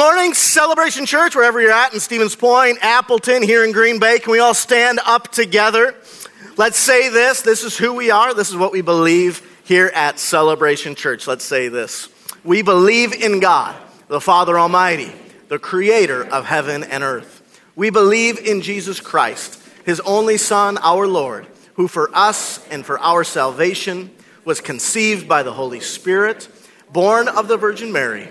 morning, Celebration Church, wherever you're at in Stevens Point, Appleton, here in Green Bay. Can we all stand up together? Let's say this. This is who we are. This is what we believe here at Celebration Church. Let's say this. We believe in God, the Father Almighty, the creator of heaven and earth. We believe in Jesus Christ, his only Son, our Lord, who for us and for our salvation was conceived by the Holy Spirit, born of the Virgin Mary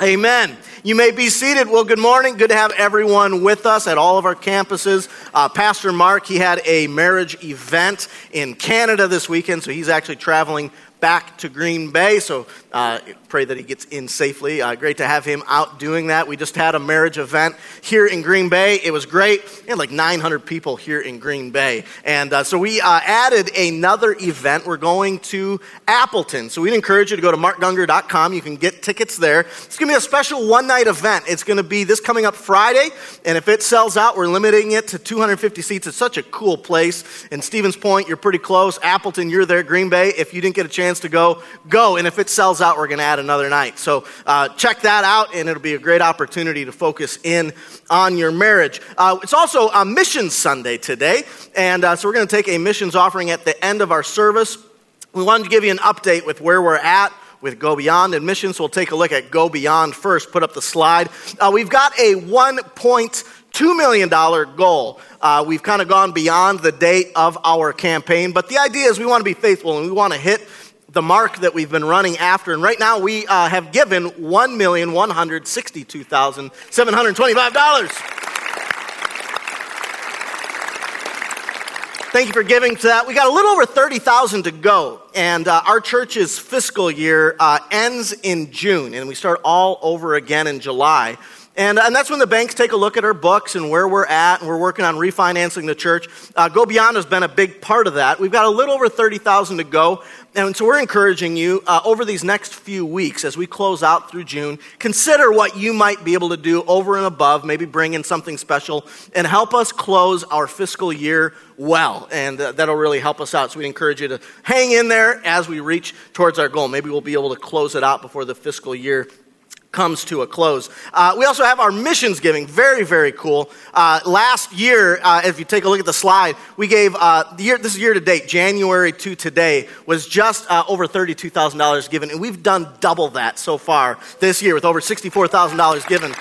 Amen. You may be seated. Well, good morning. Good to have everyone with us at all of our campuses. Uh, Pastor Mark, he had a marriage event in Canada this weekend, so he's actually traveling back to Green Bay. So uh, pray that he gets in safely. Uh, great to have him out doing that. We just had a marriage event here in Green Bay. It was great. We had like 900 people here in Green Bay. And uh, so we uh, added another event. We're going to Appleton. So we'd encourage you to go to markgungor.com. You can get tickets there. It's going to be a special one night event. It's going to be this coming up Friday. And if it sells out, we're limiting it to 250 seats. It's such a cool place. In Stevens Point, you're pretty close. Appleton, you're there. Green Bay, if you didn't get a chance, to go, go. And if it sells out, we're going to add another night. So uh, check that out, and it'll be a great opportunity to focus in on your marriage. Uh, it's also a Missions Sunday today, and uh, so we're going to take a missions offering at the end of our service. We wanted to give you an update with where we're at with Go Beyond and missions. We'll take a look at Go Beyond first. Put up the slide. Uh, we've got a $1.2 million goal. Uh, we've kind of gone beyond the date of our campaign, but the idea is we want to be faithful and we want to hit the mark that we've been running after. And right now we uh, have given $1,162,725. Thank you for giving to that. We got a little over 30,000 to go. And uh, our church's fiscal year uh, ends in June, and we start all over again in July. And, and that's when the banks take a look at our books and where we're at, and we're working on refinancing the church. Uh, go Beyond has been a big part of that. We've got a little over 30,000 to go. And so we're encouraging you uh, over these next few weeks as we close out through June, consider what you might be able to do over and above, maybe bring in something special, and help us close our fiscal year well. And uh, that'll really help us out. So we encourage you to hang in there as we reach towards our goal. Maybe we'll be able to close it out before the fiscal year comes to a close. Uh, we also have our missions giving. Very, very cool. Uh, last year, uh, if you take a look at the slide, we gave, uh, year, this is year to date, January to today, was just uh, over $32,000 given. And we've done double that so far this year with over $64,000 given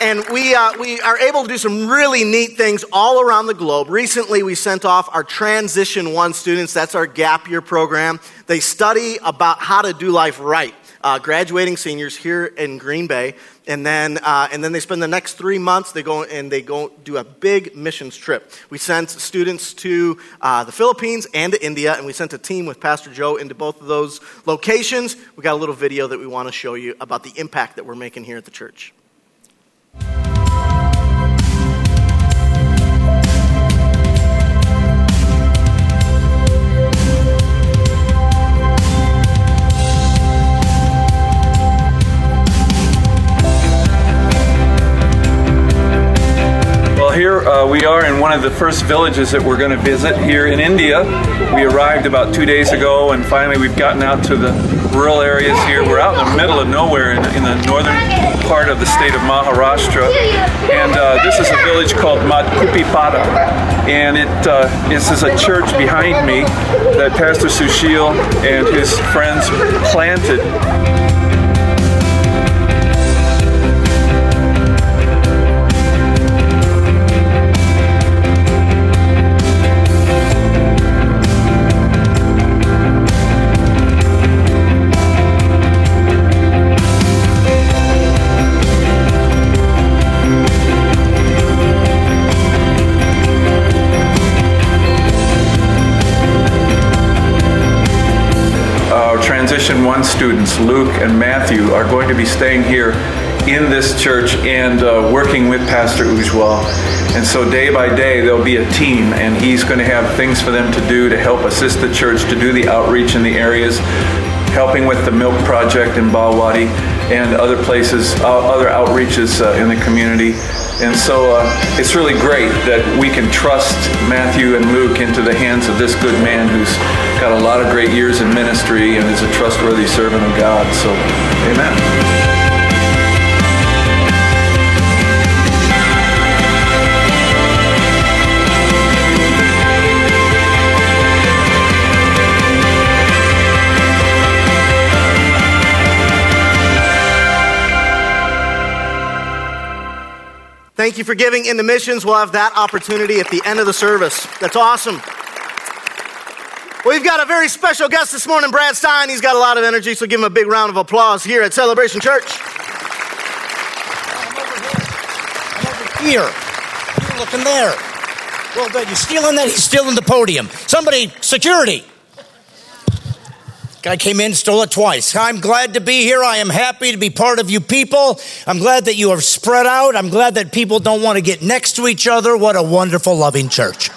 and we, uh, we are able to do some really neat things all around the globe. Recently, we sent off our Transition One students. That's our gap year program. They study about how to do life right. Uh, graduating seniors here in Green Bay, and then uh, and then they spend the next three months. They go and they go do a big missions trip. We sent students to uh, the Philippines and to India, and we sent a team with Pastor Joe into both of those locations. We got a little video that we want to show you about the impact that we're making here at the church. Bye. Here uh, we are in one of the first villages that we're going to visit here in India. We arrived about two days ago, and finally we've gotten out to the rural areas here. We're out in the middle of nowhere in, in the northern part of the state of Maharashtra, and uh, this is a village called Madkupipada, and it uh, this is a church behind me that Pastor Sushil and his friends planted students, Luke and Matthew, are going to be staying here in this church and uh, working with Pastor Ujwal. And so day by day, there'll be a team, and he's going to have things for them to do to help assist the church to do the outreach in the areas, helping with the Milk Project in Balwadi and other places, uh, other outreaches uh, in the community. And so uh, it's really great that we can trust Matthew and Luke into the hands of this good man who's got a lot of great years in ministry and is a trustworthy servant of God. So, amen. Thank you for giving into missions. We'll have that opportunity at the end of the service. That's awesome. We've got a very special guest this morning, Brad Stine. He's got a lot of energy, so give him a big round of applause here at Celebration Church. I'm over here. You're looking there. Well, good. you're stealing that. He's stealing the podium. Somebody, security. Guy came in, stole it twice. I'm glad to be here. I am happy to be part of you people. I'm glad that you are spread out. I'm glad that people don't want to get next to each other. What a wonderful, loving church.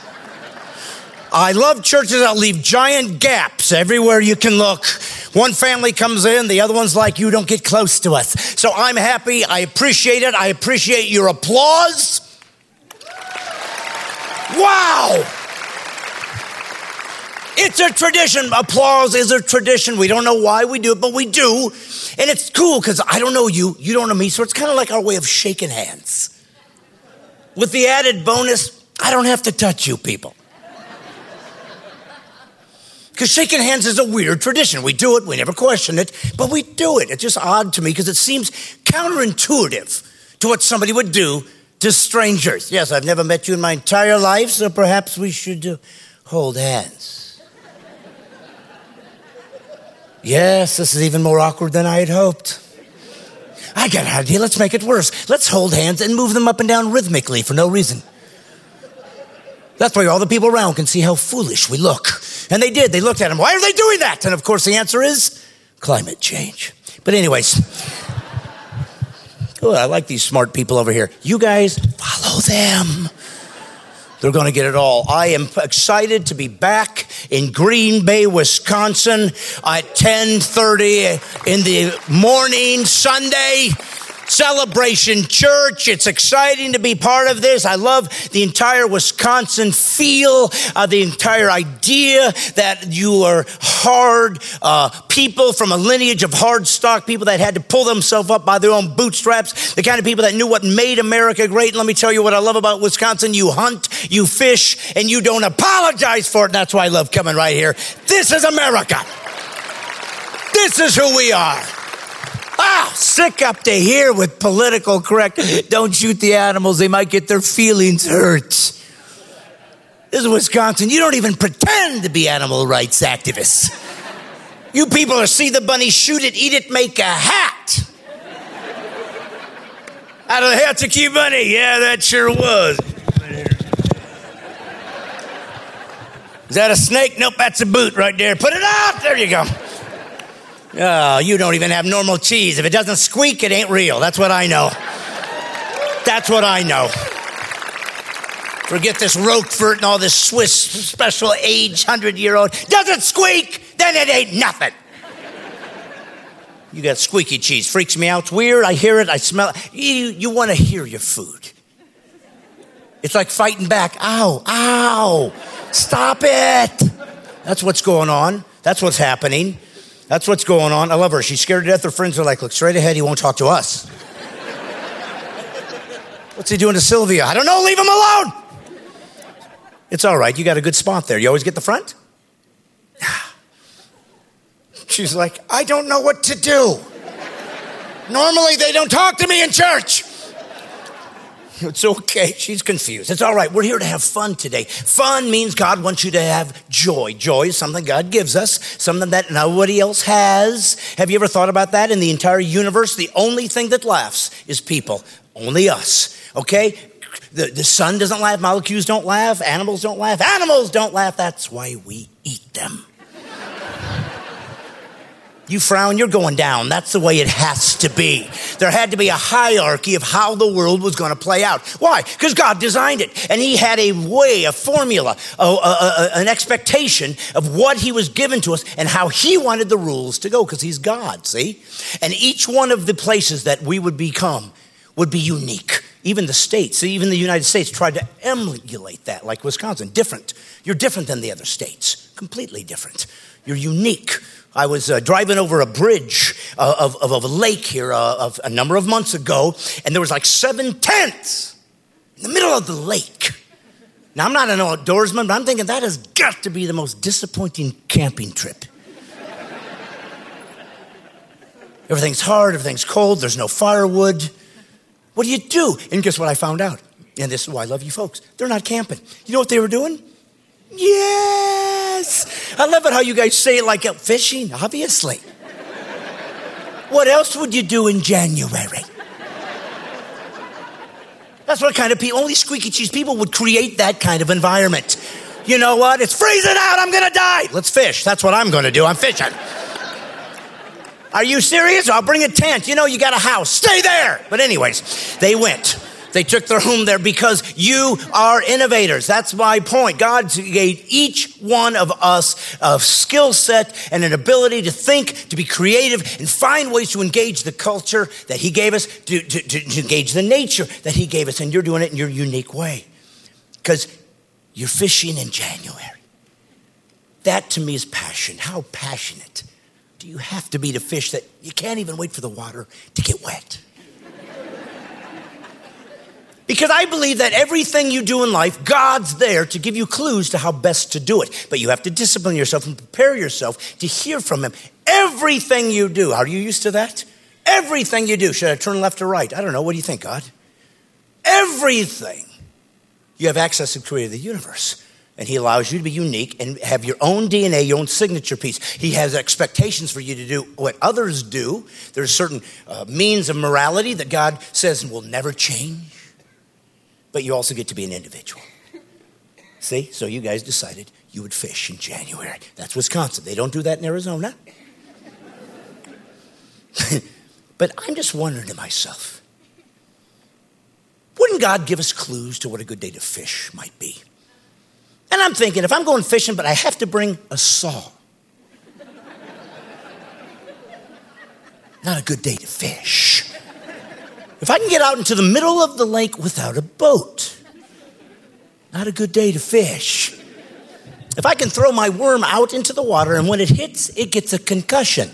I love churches that leave giant gaps everywhere you can look. One family comes in, the other one's like, You don't get close to us. So I'm happy. I appreciate it. I appreciate your applause. Wow! It's a tradition. Applause is a tradition. We don't know why we do it, but we do. And it's cool because I don't know you, you don't know me. So it's kind of like our way of shaking hands. With the added bonus, I don't have to touch you people. Because shaking hands is a weird tradition. We do it, we never question it, but we do it. It's just odd to me because it seems counterintuitive to what somebody would do to strangers. Yes, I've never met you in my entire life, so perhaps we should uh, hold hands. Yes, this is even more awkward than I had hoped. I got an idea. Let's make it worse. Let's hold hands and move them up and down rhythmically for no reason. That's why all the people around can see how foolish we look. And they did. They looked at him. Why are they doing that? And of course, the answer is climate change. But, anyways, oh, I like these smart people over here. You guys follow them. They're going to get it all. I am excited to be back in Green Bay, Wisconsin at 10:30 in the morning Sunday. Celebration Church. It's exciting to be part of this. I love the entire Wisconsin feel, uh, the entire idea that you are hard uh, people from a lineage of hard stock, people that had to pull themselves up by their own bootstraps, the kind of people that knew what made America great. And let me tell you what I love about Wisconsin. You hunt, you fish, and you don't apologize for it. And that's why I love coming right here. This is America. This is who we are. Ah, sick up to here with political correct. Don't shoot the animals, they might get their feelings hurt. This is Wisconsin. You don't even pretend to be animal rights activists. You people are see the bunny, shoot it, eat it, make a hat. Out of the hat's a cute bunny. Yeah, that sure was. Is that a snake? Nope, that's a boot right there. Put it out. There you go. Oh, you don't even have normal cheese. If it doesn't squeak, it ain't real. That's what I know. That's what I know. Forget this Roquefort and all this Swiss special age, 100 year old. Doesn't squeak, then it ain't nothing. You got squeaky cheese. Freaks me out. It's weird. I hear it. I smell it. You, you want to hear your food. It's like fighting back. Ow, ow. Stop it. That's what's going on. That's what's happening. That's what's going on. I love her. She's scared to death. Her friends are like, look straight ahead. He won't talk to us. What's he doing to Sylvia? I don't know. Leave him alone. It's all right. You got a good spot there. You always get the front? She's like, I don't know what to do. Normally, they don't talk to me in church. It's okay. She's confused. It's all right. We're here to have fun today. Fun means God wants you to have joy. Joy is something God gives us, something that nobody else has. Have you ever thought about that? In the entire universe, the only thing that laughs is people, only us. Okay? The, the sun doesn't laugh, molecules don't laugh, animals don't laugh, animals don't laugh. That's why we eat them. You frown, you're going down. That's the way it has to be. There had to be a hierarchy of how the world was going to play out. Why? Because God designed it. And He had a way, a formula, a, a, a, an expectation of what He was given to us and how He wanted the rules to go, because He's God, see? And each one of the places that we would become would be unique. Even the states, even the United States tried to emulate that, like Wisconsin. Different. You're different than the other states, completely different. You're unique. I was uh, driving over a bridge uh, of, of, of, a lake here uh, of a number of months ago, and there was like seven tents in the middle of the lake. Now, I'm not an outdoorsman, but I'm thinking that has got to be the most disappointing camping trip. everything's hard, everything's cold, there's no firewood. What do you do? And guess what I found out? And this is why I love you folks. They're not camping. You know what they were doing? Yes. I love it how you guys say it like fishing, obviously. what else would you do in January? That's what kind of people, only squeaky cheese people would create that kind of environment. You know what? It's freezing out. I'm going to die. Let's fish. That's what I'm going to do. I'm fishing. Are you serious? I'll bring a tent. You know, you got a house. Stay there. But, anyways, they went. They took their home there because you are innovators. That's my point. God gave each one of us a skill set and an ability to think, to be creative, and find ways to engage the culture that He gave us, to, to, to engage the nature that He gave us. And you're doing it in your unique way because you're fishing in January. That to me is passion. How passionate do you have to be to fish that you can't even wait for the water to get wet? Because I believe that everything you do in life, God's there to give you clues to how best to do it. But you have to discipline yourself and prepare yourself to hear from Him. Everything you do, are you used to that? Everything you do, should I turn left or right? I don't know. What do you think, God? Everything. You have access to the creator of the universe. And he allows you to be unique and have your own DNA, your own signature piece. He has expectations for you to do what others do. There's certain uh, means of morality that God says will never change but you also get to be an individual. See? So you guys decided you would fish in January. That's Wisconsin. They don't do that in Arizona. but I'm just wondering to myself wouldn't God give us clues to what a good day to fish might be? And I'm thinking, if I'm going fishing, but I have to bring a saw, not a good day to fish. If I can get out into the middle of the lake without a boat, not a good day to fish. If I can throw my worm out into the water and when it hits, it gets a concussion.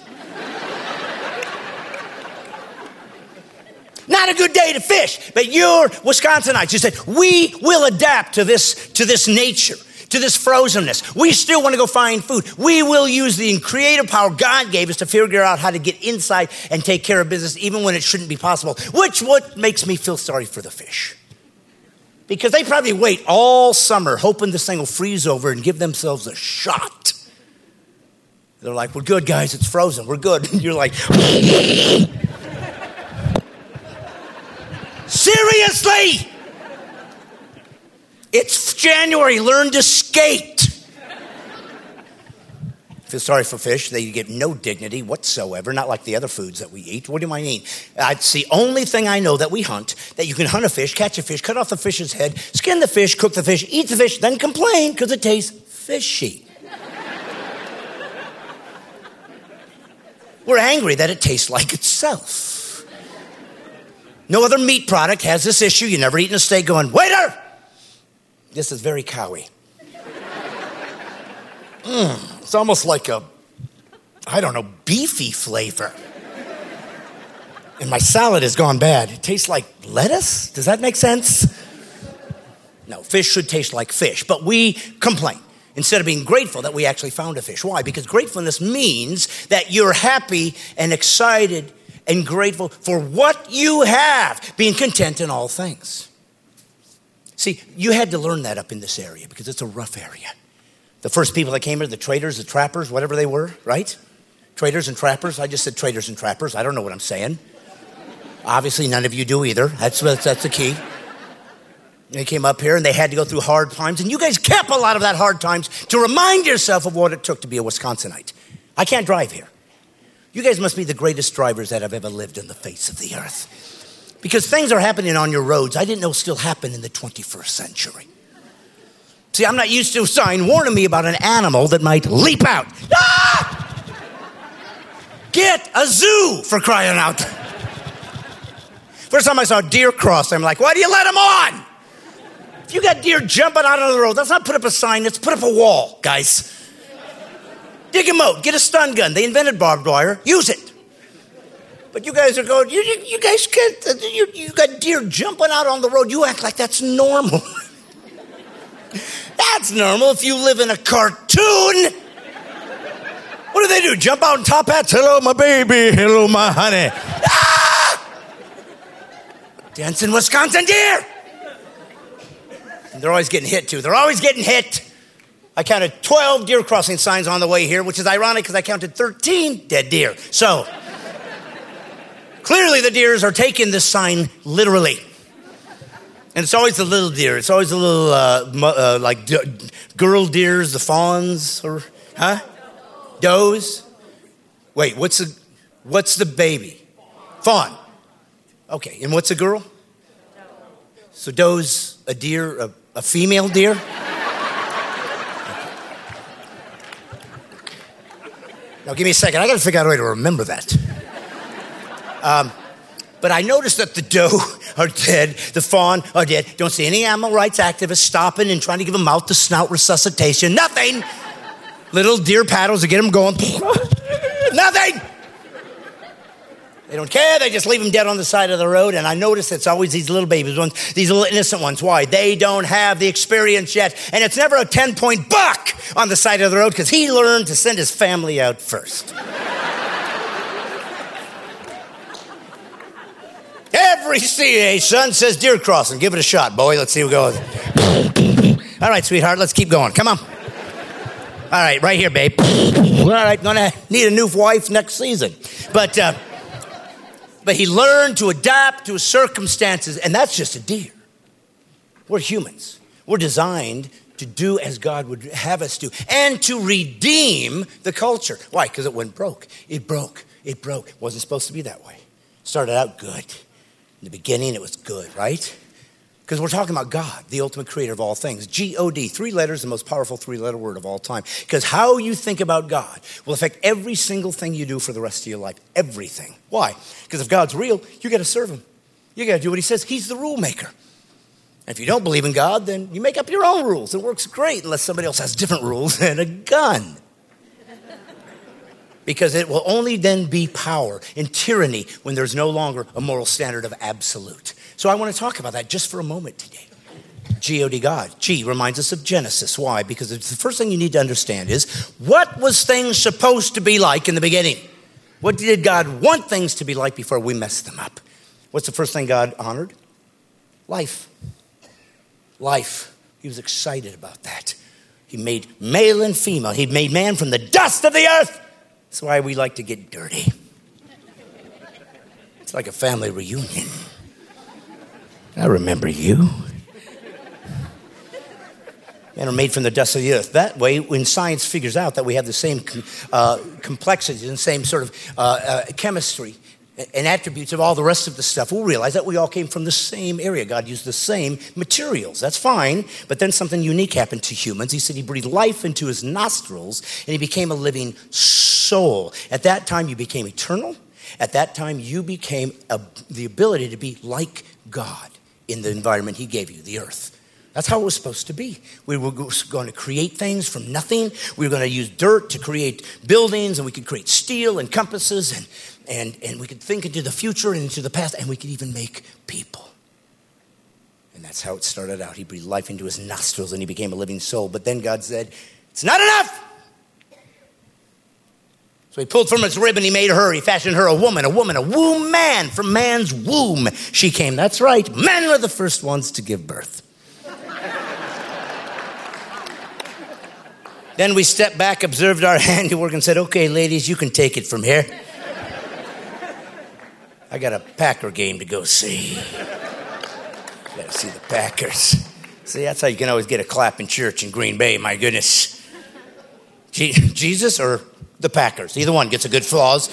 Not a good day to fish, but you're Wisconsinites. You said, we will adapt to this, to this nature to this frozenness. We still want to go find food. We will use the creative power God gave us to figure out how to get inside and take care of business even when it shouldn't be possible, which what makes me feel sorry for the fish. Because they probably wait all summer hoping this thing will freeze over and give themselves a shot. They're like, we're good, guys, it's frozen, we're good. And you're like, seriously? It's January. Learn to skate. Feel sorry for fish. They get no dignity whatsoever, not like the other foods that we eat. What do I mean? It's the only thing I know that we hunt that you can hunt a fish, catch a fish, cut off the fish's head, skin the fish, cook the fish, eat the fish, then complain because it tastes fishy. We're angry that it tastes like itself. No other meat product has this issue. You never eaten a steak going, waiter! This is very cowy. Mm, it's almost like a, I don't know, beefy flavor. And my salad has gone bad. It tastes like lettuce? Does that make sense? No, fish should taste like fish, but we complain instead of being grateful that we actually found a fish. Why? Because gratefulness means that you're happy and excited and grateful for what you have, being content in all things. See, you had to learn that up in this area because it's a rough area. The first people that came here, the traders, the trappers, whatever they were, right? Traders and trappers. I just said traders and trappers. I don't know what I'm saying. Obviously, none of you do either. That's, that's, that's the key. They came up here and they had to go through hard times, and you guys kept a lot of that hard times to remind yourself of what it took to be a Wisconsinite. I can't drive here. You guys must be the greatest drivers that have ever lived on the face of the earth. Because things are happening on your roads I didn't know still happen in the 21st century. See, I'm not used to a sign warning me about an animal that might leap out. Ah! Get a zoo for crying out. First time I saw a deer cross, I'm like, why do you let them on? If you got deer jumping out of the road, let's not put up a sign, let's put up a wall, guys. Dig them out, get a stun gun. They invented barbed wire, use it. But you guys are going, you, you, guys can't, you, you got deer jumping out on the road. You act like that's normal. that's normal if you live in a cartoon. What do they do? Jump out in top hats? Hello, my baby. Hello, my honey. Ah! Dancing Wisconsin deer. And they're always getting hit too. They're always getting hit. I counted 12 deer crossing signs on the way here, which is ironic because I counted 13 dead deer. So clearly the deers are taking this sign literally. And it's always the little deer. It's always the little, uh, uh, like d- girl deers, the fawns, or, huh? Does? Wait, what's the, what's the baby? Fawn. Okay, and what's a girl? So does a deer, a, a female deer? Now, give me a second. I got to figure out a way to remember that. Um, but I noticed that the doe are dead, the fawn are dead. Don't see any animal rights activists stopping and trying to give them mouth to snout resuscitation. Nothing. Little deer paddles to get them going. Nothing. They don't care. They just leave them dead on the side of the road. And I notice it's always these little babies, ones, these little innocent ones. Why? They don't have the experience yet. And it's never a 10 point buck on the side of the road because he learned to send his family out first. Every son says deer crossing. Give it a shot, boy. Let's see what goes. All right, sweetheart, let's keep going. Come on. All right, right here, babe. All right, gonna need a new wife next season. But uh, but he learned to adapt to his circumstances, and that's just a deer. We're humans. We're designed to do as God would have us do and to redeem the culture. Why? Because it went broke. It broke. It broke. It wasn't supposed to be that way. Started out good. In the beginning, it was good, right? Because we're talking about God, the ultimate creator of all things. G O D, three letters, the most powerful three letter word of all time. Because how you think about God will affect every single thing you do for the rest of your life. Everything. Why? Because if God's real, you got to serve him. You got to do what he says. He's the rule maker. And if you don't believe in God, then you make up your own rules. It works great unless somebody else has different rules and a gun. Because it will only then be power and tyranny when there's no longer a moral standard of absolute. So I want to talk about that just for a moment today. G-O-D, God. G reminds us of Genesis. Why? Because the first thing you need to understand is what was things supposed to be like in the beginning? What did God want things to be like before we messed them up? What's the first thing God honored? Life. Life. He was excited about that. He made male and female. He made man from the dust of the earth. That's why we like to get dirty. It's like a family reunion. I remember you. Men are made from the dust of the earth. That way, when science figures out that we have the same uh, complexities and same sort of uh, uh, chemistry and attributes of all the rest of the stuff, we'll realize that we all came from the same area. God used the same materials. That's fine. But then something unique happened to humans. He said he breathed life into his nostrils and he became a living soul. At that time, you became eternal. At that time, you became a, the ability to be like God in the environment he gave you, the earth. That's how it was supposed to be. We were going to create things from nothing. We were going to use dirt to create buildings, and we could create steel and compasses, and, and, and we could think into the future and into the past, and we could even make people. And that's how it started out. He breathed life into his nostrils, and he became a living soul. But then God said, It's not enough. So he pulled from his rib and he made her. He fashioned her a woman, a woman, a womb man. From man's womb she came. That's right. Men were the first ones to give birth. Then we stepped back, observed our handiwork, and said, Okay, ladies, you can take it from here. I got a Packer game to go see. Got to see the Packers. See, that's how you can always get a clap in church in Green Bay, my goodness. Jesus or the Packers? Either one gets a good applause.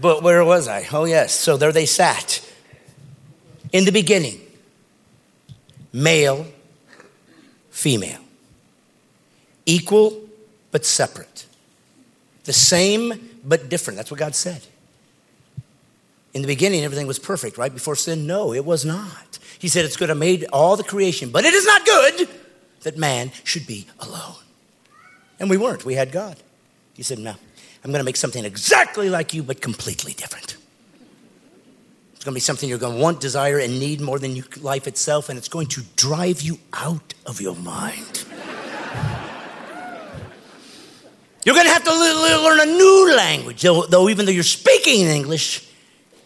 But where was I? Oh, yes. So there they sat. In the beginning, male, female, equal but separate, the same but different. That's what God said. In the beginning, everything was perfect, right? Before sin? No, it was not. He said, It's good. I made all the creation, but it is not good that man should be alone. And we weren't. We had God. He said, No, I'm going to make something exactly like you, but completely different. It's going to be something you're going to want, desire, and need more than life itself, and it's going to drive you out of your mind. You're going to have to learn a new language, though, though, even though you're speaking in English,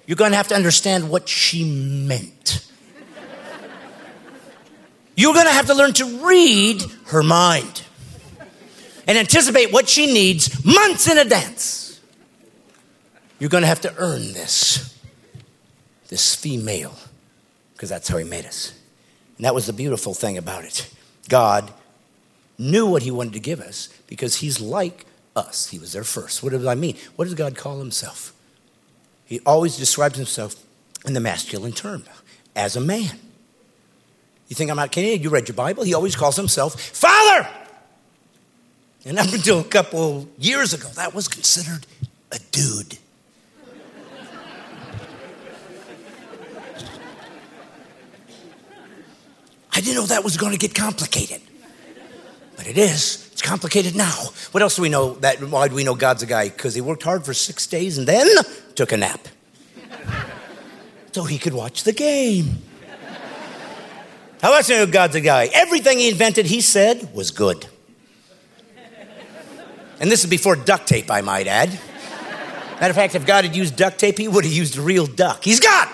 you're going to have to understand what she meant. You're going to have to learn to read her mind and anticipate what she needs months in advance. You're going to have to earn this, this female, because that's how he made us. And that was the beautiful thing about it. God knew what he wanted to give us because he's like us. He was there first. What does I mean? What does God call himself? He always describes himself in the masculine term as a man. You think I'm not kidding? You read your Bible? He always calls himself Father. And up until a couple years ago, that was considered a dude. I didn't know that was going to get complicated. But it is. It's complicated now. What else do we know? That why do we know God's a guy? Because he worked hard for six days and then took a nap. so he could watch the game. How else do we know God's a guy? Everything he invented, he said, was good. And this is before duct tape, I might add. Matter of fact, if God had used duct tape, he would have used a real duck. He's God.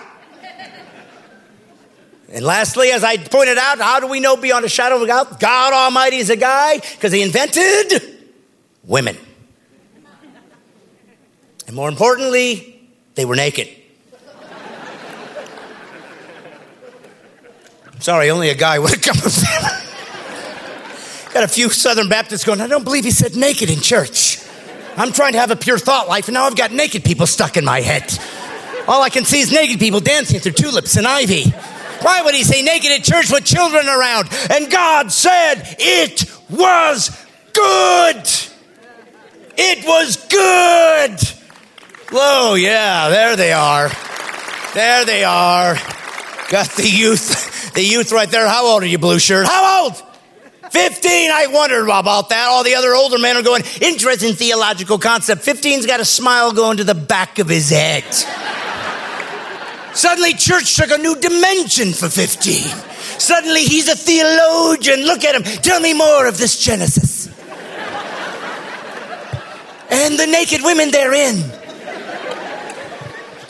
And lastly, as I pointed out, how do we know beyond a shadow of a doubt God Almighty is a guy? Because he invented women. And more importantly, they were naked. Sorry, only a guy would have come with that. Got a few Southern Baptists going, I don't believe he said naked in church. I'm trying to have a pure thought life, and now I've got naked people stuck in my head. All I can see is naked people dancing through tulips and ivy. Why would he say naked at church with children around? And God said it was good. It was good. Whoa, yeah, there they are. There they are. Got the youth, the youth right there. How old are you, blue shirt? How old? 15, I wondered about that. All the other older men are going, interesting theological concept. 15's got a smile going to the back of his head. Suddenly, church took a new dimension for 15. Suddenly, he's a theologian. Look at him. Tell me more of this Genesis. and the naked women therein.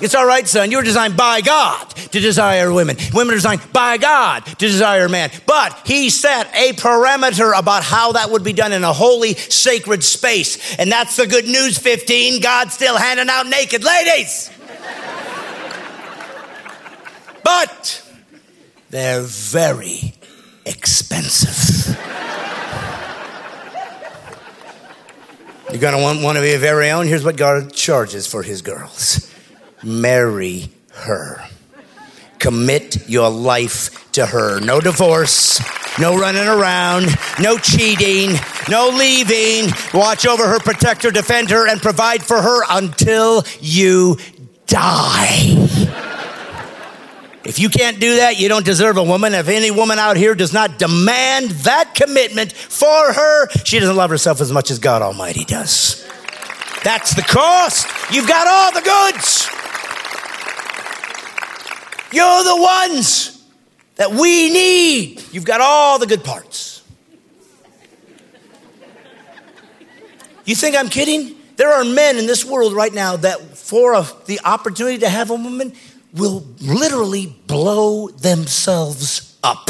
It's all right, son. You were designed by God to desire women. Women are designed by God to desire man. But he set a parameter about how that would be done in a holy, sacred space. And that's the good news 15. God's still handing out naked ladies. But they're very expensive. You're going to want one of your very own? Here's what God charges for his girls marry her. Commit your life to her. No divorce, no running around, no cheating, no leaving. Watch over her, protect her, defend her, and provide for her until you die. If you can't do that, you don't deserve a woman. If any woman out here does not demand that commitment for her, she doesn't love herself as much as God Almighty does. That's the cost. You've got all the goods. You're the ones that we need. You've got all the good parts. You think I'm kidding? There are men in this world right now that, for a, the opportunity to have a woman, will literally blow themselves up.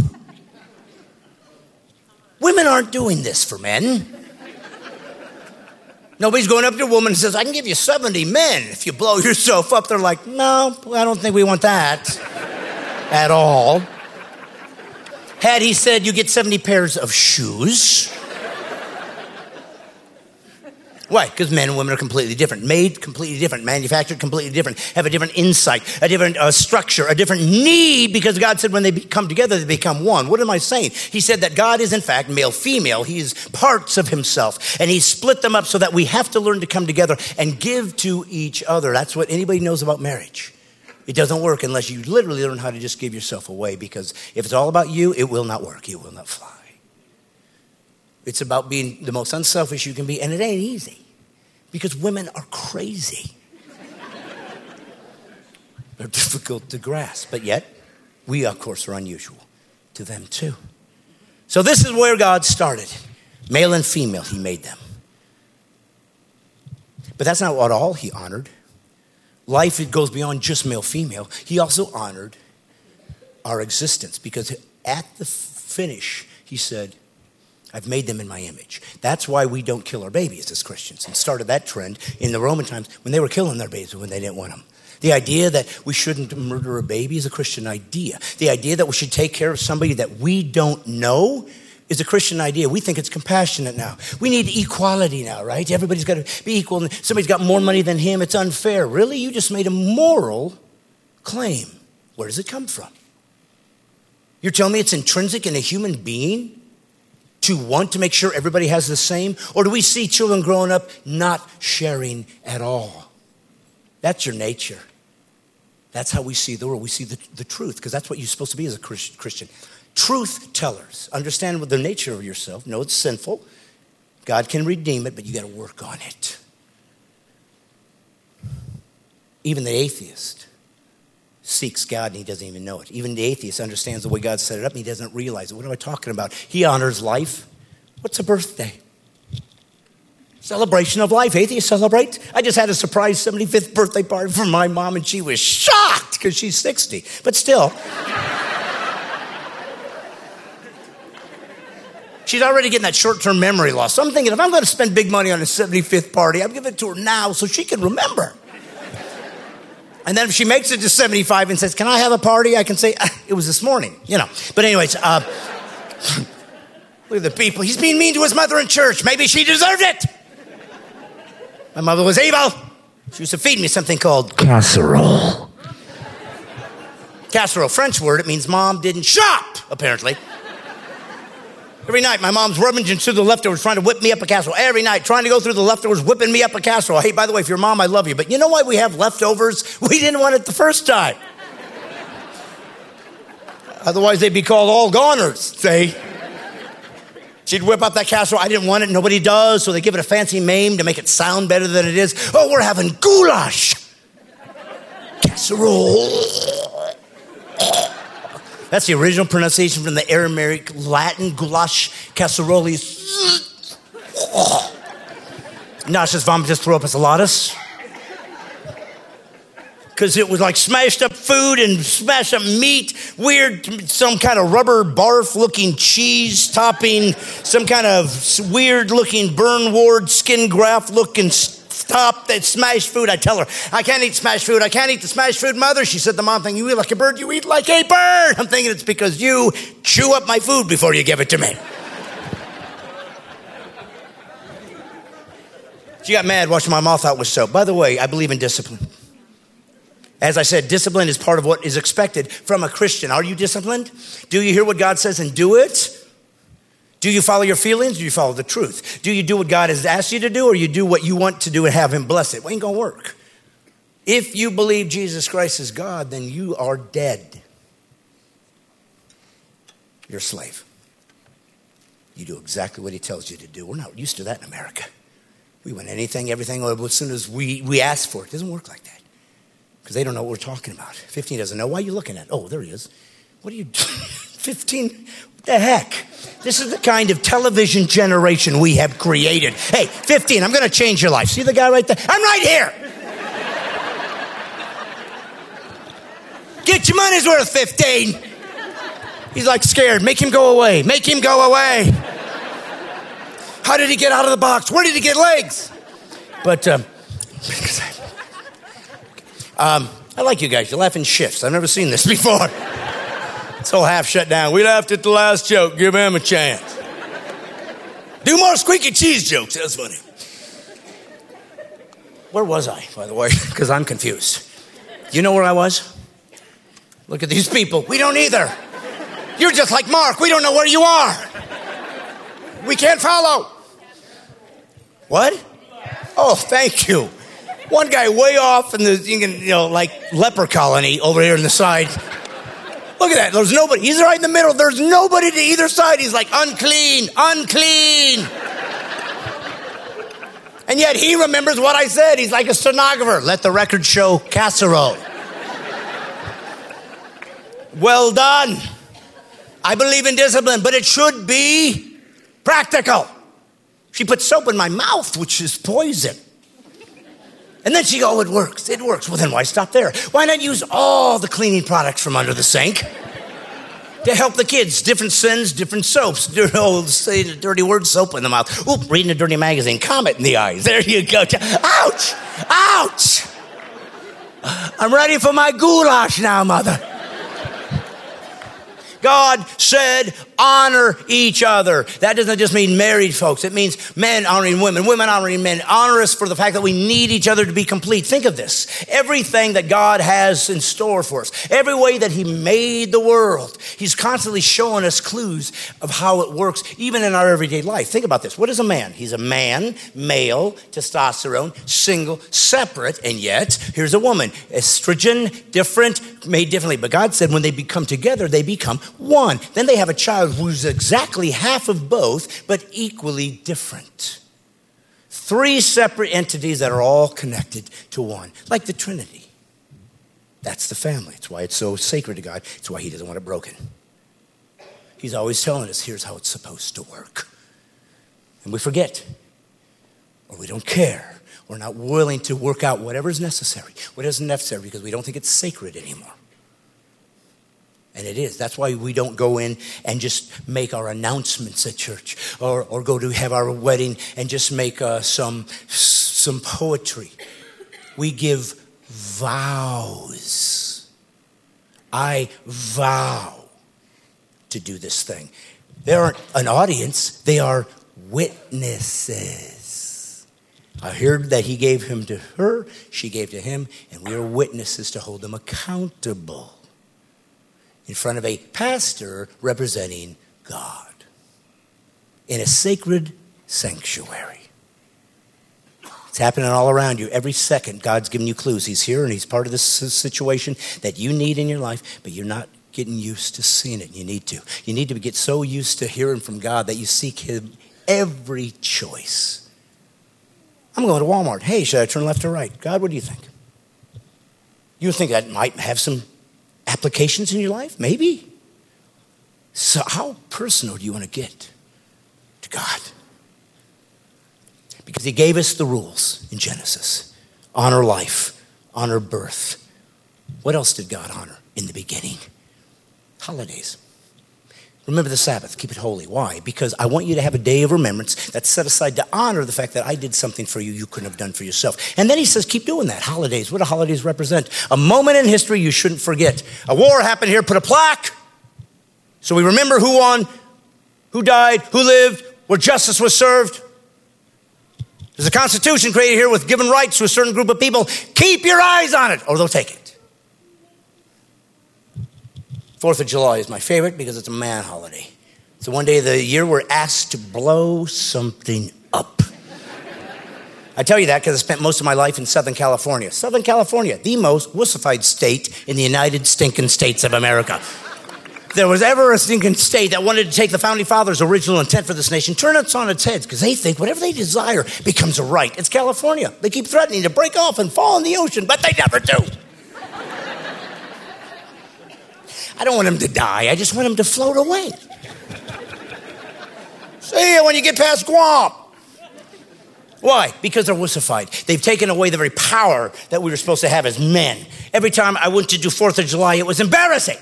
Women aren't doing this for men. Nobody's going up to a woman and says, I can give you 70 men if you blow yourself up. They're like, no, I don't think we want that at all. Had he said, you get 70 pairs of shoes, Why? Because men and women are completely different, made completely different, manufactured completely different, have a different insight, a different uh, structure, a different need, because God said when they come together, they become one. What am I saying? He said that God is, in fact, male, female. He is parts of himself, and He split them up so that we have to learn to come together and give to each other. That's what anybody knows about marriage. It doesn't work unless you literally learn how to just give yourself away, because if it's all about you, it will not work, it will not fly. It's about being the most unselfish you can be, and it ain't easy because women are crazy. They're difficult to grasp, but yet we, of course, are unusual to them too. So, this is where God started male and female, He made them. But that's not what all He honored. Life, it goes beyond just male female. He also honored our existence because at the finish, He said, I've made them in my image. That's why we don't kill our babies as Christians and started that trend in the Roman times when they were killing their babies when they didn't want them. The idea that we shouldn't murder a baby is a Christian idea. The idea that we should take care of somebody that we don't know is a Christian idea. We think it's compassionate now. We need equality now, right? Everybody's got to be equal. And somebody's got more money than him. It's unfair. Really? You just made a moral claim. Where does it come from? You're telling me it's intrinsic in a human being to want to make sure everybody has the same? Or do we see children growing up not sharing at all? That's your nature. That's how we see the world. We see the, the truth, because that's what you're supposed to be as a Christian. Truth tellers. Understand what the nature of yourself. Know it's sinful. God can redeem it, but you got to work on it. Even the atheist seeks God and he doesn't even know it. Even the atheist understands the way God set it up and he doesn't realize it. What am I talking about? He honors life. What's a birthday? Celebration of life. Atheists celebrate. I just had a surprise 75th birthday party for my mom and she was shocked because she's 60. But still. She's already getting that short term memory loss. So I'm thinking if I'm going to spend big money on a 75th party, I'm giving it to her now so she can remember. And then if she makes it to 75 and says, Can I have a party? I can say, ah, It was this morning, you know. But, anyways, uh, look at the people. He's being mean to his mother in church. Maybe she deserved it. My mother was evil. She used to feed me something called casserole. Casserole, French word, it means mom didn't shop, apparently. Every night, my mom's rummaging through the leftovers, trying to whip me up a casserole. Every night, trying to go through the leftovers, whipping me up a casserole. Hey, by the way, if you're mom, I love you. But you know why we have leftovers? We didn't want it the first time. Otherwise, they'd be called all goners, see? She'd whip up that casserole. I didn't want it. Nobody does. So they give it a fancy name to make it sound better than it is. Oh, we're having goulash. Casserole. That's the original pronunciation from the Aramaic Latin goulash casserole. Nauseous vomit just threw up as a lotus. Because it was like smashed up food and smashed up meat, weird, some kind of rubber barf looking cheese topping, some kind of weird looking burn ward skin graft looking stop that smashed food. I tell her, I can't eat smashed food. I can't eat the smashed food, mother. She said, the mom thing, you eat like a bird, you eat like a bird. I'm thinking it's because you chew up my food before you give it to me. she got mad washing my mouth out with soap. By the way, I believe in discipline. As I said, discipline is part of what is expected from a Christian. Are you disciplined? Do you hear what God says and do it? Do you follow your feelings? Do you follow the truth? Do you do what God has asked you to do, or you do what you want to do and have Him bless it? Well, ain't gonna work. If you believe Jesus Christ is God, then you are dead. You're a slave. You do exactly what He tells you to do. We're not used to that in America. We want anything, everything, as soon as we, we ask for it. It doesn't work like that because they don't know what we're talking about. 15 doesn't know. Why are you looking at? Oh, there he is. What are you 15? What the heck? This is the kind of television generation we have created. Hey, 15, I'm going to change your life. See the guy right there? I'm right here. Get your money's worth, 15. He's like scared. Make him go away. Make him go away. How did he get out of the box? Where did he get legs? But um, um, I like you guys. You laugh in shifts. I've never seen this before. It's all half shut down. We laughed at the last joke. Give him a chance. Do more squeaky cheese jokes. That's funny. Where was I, by the way? Because I'm confused. You know where I was? Look at these people. We don't either. You're just like Mark. We don't know where you are. We can't follow. What? Oh, thank you. One guy way off in the, you know, like leper colony over here in the side. Look at that. There's nobody. He's right in the middle. There's nobody to either side. He's like, unclean, unclean. And yet he remembers what I said. He's like a stenographer. Let the record show casserole. well done. I believe in discipline, but it should be practical. She put soap in my mouth, which is poison. And then she go, oh, it works. It works. Well, then why stop there? Why not use all the cleaning products from under the sink? to help the kids. Different sins, different soaps. Say the dirty word, soap in the mouth. Oop, reading a dirty magazine, comet in the eyes. There you go. Ouch! Ouch! I'm ready for my goulash now, mother. God said, honor each other. That doesn't just mean married folks. It means men honoring women, women honoring men. Honor us for the fact that we need each other to be complete. Think of this. Everything that God has in store for us, every way that He made the world, He's constantly showing us clues of how it works, even in our everyday life. Think about this. What is a man? He's a man, male, testosterone, single, separate, and yet, here's a woman. Estrogen, different, made differently. But God said when they become together, they become one. Then they have a child who's exactly half of both, but equally different. Three separate entities that are all connected to one, like the Trinity. That's the family. It's why it's so sacred to God. It's why He doesn't want it broken. He's always telling us here's how it's supposed to work. And we forget, or we don't care. We're not willing to work out whatever is necessary, what isn't necessary, because we don't think it's sacred anymore. And it is. That's why we don't go in and just make our announcements at church or, or go to have our wedding and just make uh, some, some poetry. We give vows. I vow to do this thing. They aren't an audience, they are witnesses. I heard that he gave him to her, she gave to him, and we are witnesses to hold them accountable in front of a pastor representing God in a sacred sanctuary. It's happening all around you. Every second, God's giving you clues. He's here and He's part of this situation that you need in your life, but you're not getting used to seeing it. You need to. You need to get so used to hearing from God that you seek Him every choice. I'm going to Walmart. Hey, should I turn left or right? God, what do you think? You think that might have some applications in your life? Maybe. So, how personal do you want to get to God? Because He gave us the rules in Genesis honor life, honor birth. What else did God honor in the beginning? Holidays. Remember the Sabbath, keep it holy. Why? Because I want you to have a day of remembrance that's set aside to honor the fact that I did something for you you couldn't have done for yourself. And then he says, keep doing that. Holidays. What do holidays represent? A moment in history you shouldn't forget. A war happened here, put a plaque. So we remember who won, who died, who lived, where justice was served. There's a constitution created here with given rights to a certain group of people. Keep your eyes on it, or they'll take it. Fourth of July is my favorite because it's a man holiday. It's the one day of the year we're asked to blow something up. I tell you that because I spent most of my life in Southern California. Southern California, the most wussified state in the United Stinking States of America. There was ever a stinking state that wanted to take the founding fathers' original intent for this nation, turn it on its head because they think whatever they desire becomes a right. It's California. They keep threatening to break off and fall in the ocean, but they never do. I don't want him to die. I just want him to float away. See you when you get past Guam. Why? Because they're wussified. They've taken away the very power that we were supposed to have as men. Every time I went to do 4th of July, it was embarrassing.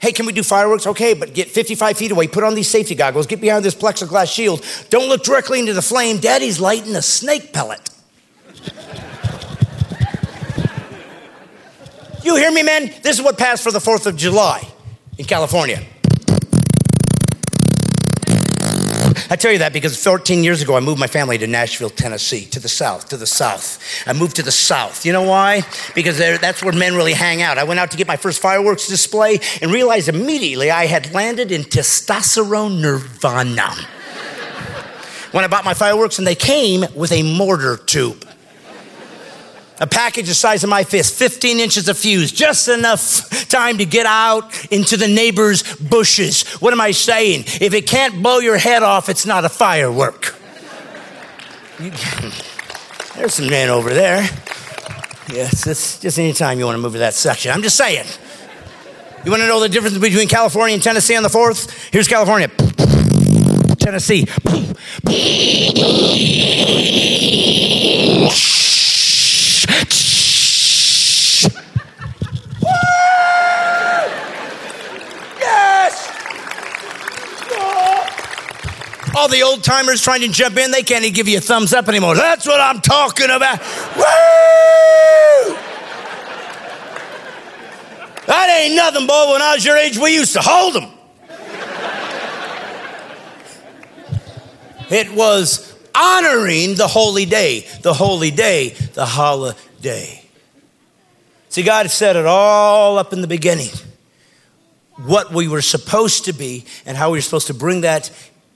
Hey, can we do fireworks? Okay, but get 55 feet away. Put on these safety goggles. Get behind this plexiglass shield. Don't look directly into the flame. Daddy's lighting a snake pellet. You hear me, man? This is what passed for the 4th of July in California. I tell you that because 14 years ago, I moved my family to Nashville, Tennessee, to the south, to the south. I moved to the south. You know why? Because that's where men really hang out. I went out to get my first fireworks display and realized immediately I had landed in testosterone nirvana. when I bought my fireworks, and they came with a mortar tube. A package the size of my fist, 15 inches of fuse, just enough time to get out into the neighbor's bushes. What am I saying? If it can't blow your head off, it's not a firework. there's some men over there. Yes, it's just anytime you want to move to that section. I'm just saying. You want to know the difference between California and Tennessee on the fourth? Here's California. Tennessee. The old timers trying to jump in, they can't even give you a thumbs up anymore. That's what I'm talking about. Woo! That ain't nothing, boy. When I was your age, we used to hold them. It was honoring the holy day, the holy day, the holiday. See, God set it all up in the beginning what we were supposed to be and how we were supposed to bring that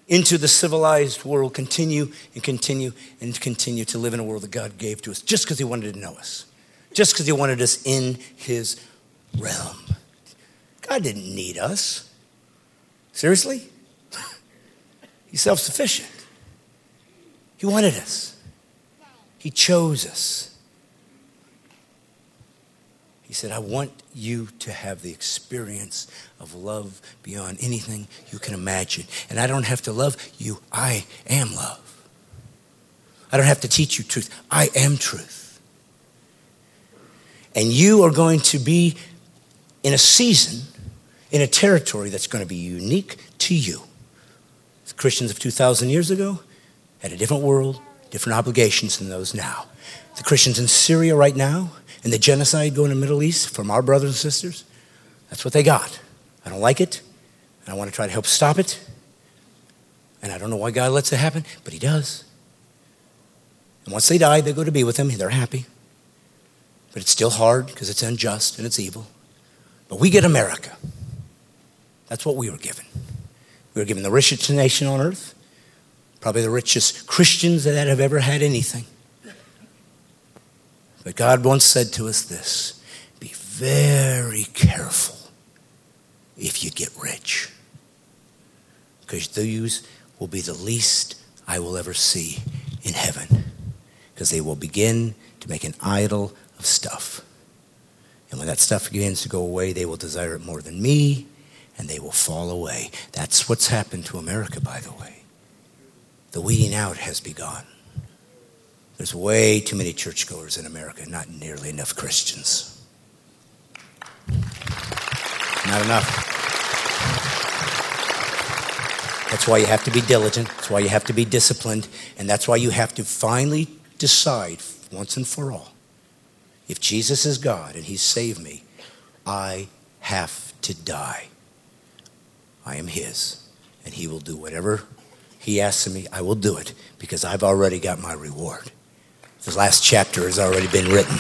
into the civilized world, continue and continue and continue to live in a world that God gave to us just because He wanted to know us, just because He wanted us in His realm. God didn't need us. Seriously? He's self sufficient. He wanted us, He chose us. He said, I want you to have the experience of love beyond anything you can imagine. And I don't have to love you, I am love. I don't have to teach you truth, I am truth. And you are going to be in a season, in a territory that's going to be unique to you. The Christians of 2,000 years ago had a different world, different obligations than those now. The Christians in Syria right now and the genocide going in the Middle East from our brothers and sisters, that's what they got. I don't like it, and I want to try to help stop it. And I don't know why God lets it happen, but He does. And once they die, they go to be with Him. They're happy. But it's still hard because it's unjust and it's evil. But we get America. That's what we were given. We were given the richest nation on earth, probably the richest Christians that have ever had anything. But God once said to us this be very careful if you get rich, because these will be the least I will ever see in heaven, because they will begin to make an idol of stuff. And when that stuff begins to go away, they will desire it more than me, and they will fall away. That's what's happened to America, by the way. The weeding out has begun. There's way too many churchgoers in America, not nearly enough Christians. Not enough. That's why you have to be diligent. That's why you have to be disciplined. And that's why you have to finally decide once and for all if Jesus is God and He saved me, I have to die. I am His, and He will do whatever He asks of me. I will do it because I've already got my reward. The last chapter has already been written.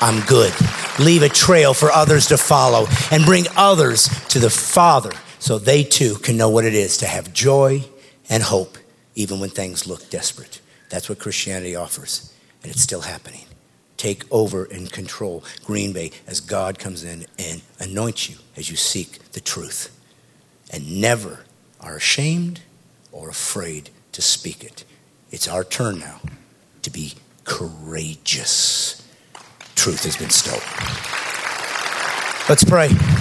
I'm good. Leave a trail for others to follow and bring others to the Father so they too can know what it is to have joy and hope even when things look desperate. That's what Christianity offers, and it's still happening. Take over and control Green Bay as God comes in and anoints you as you seek the truth. And never are ashamed or afraid to speak it. It's our turn now to be courageous. Truth has been stolen. Let's pray.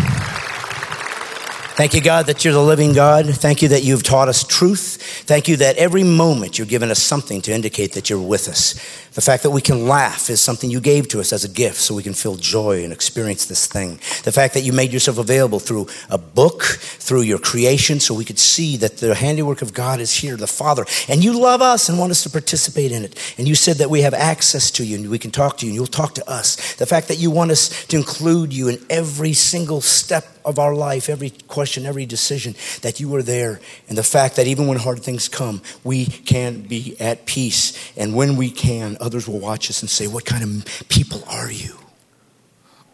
Thank you, God, that you're the living God. Thank you that you've taught us truth. Thank you that every moment you're giving us something to indicate that you're with us. The fact that we can laugh is something you gave to us as a gift so we can feel joy and experience this thing. The fact that you made yourself available through a book, through your creation, so we could see that the handiwork of God is here, the Father. And you love us and want us to participate in it. And you said that we have access to you and we can talk to you and you'll talk to us. The fact that you want us to include you in every single step of our life, every question every decision, that you are there. And the fact that even when hard things come, we can be at peace. And when we can, others will watch us and say, What kind of people are you?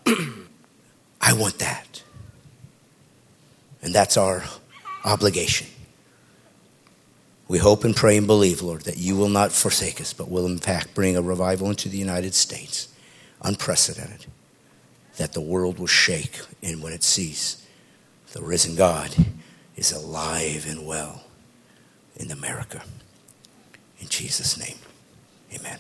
I want that. And that's our obligation. We hope and pray and believe, Lord, that you will not forsake us, but will in fact bring a revival into the United States, unprecedented, that the world will shake and when it sees the risen God is alive and well in America. In Jesus' name, amen.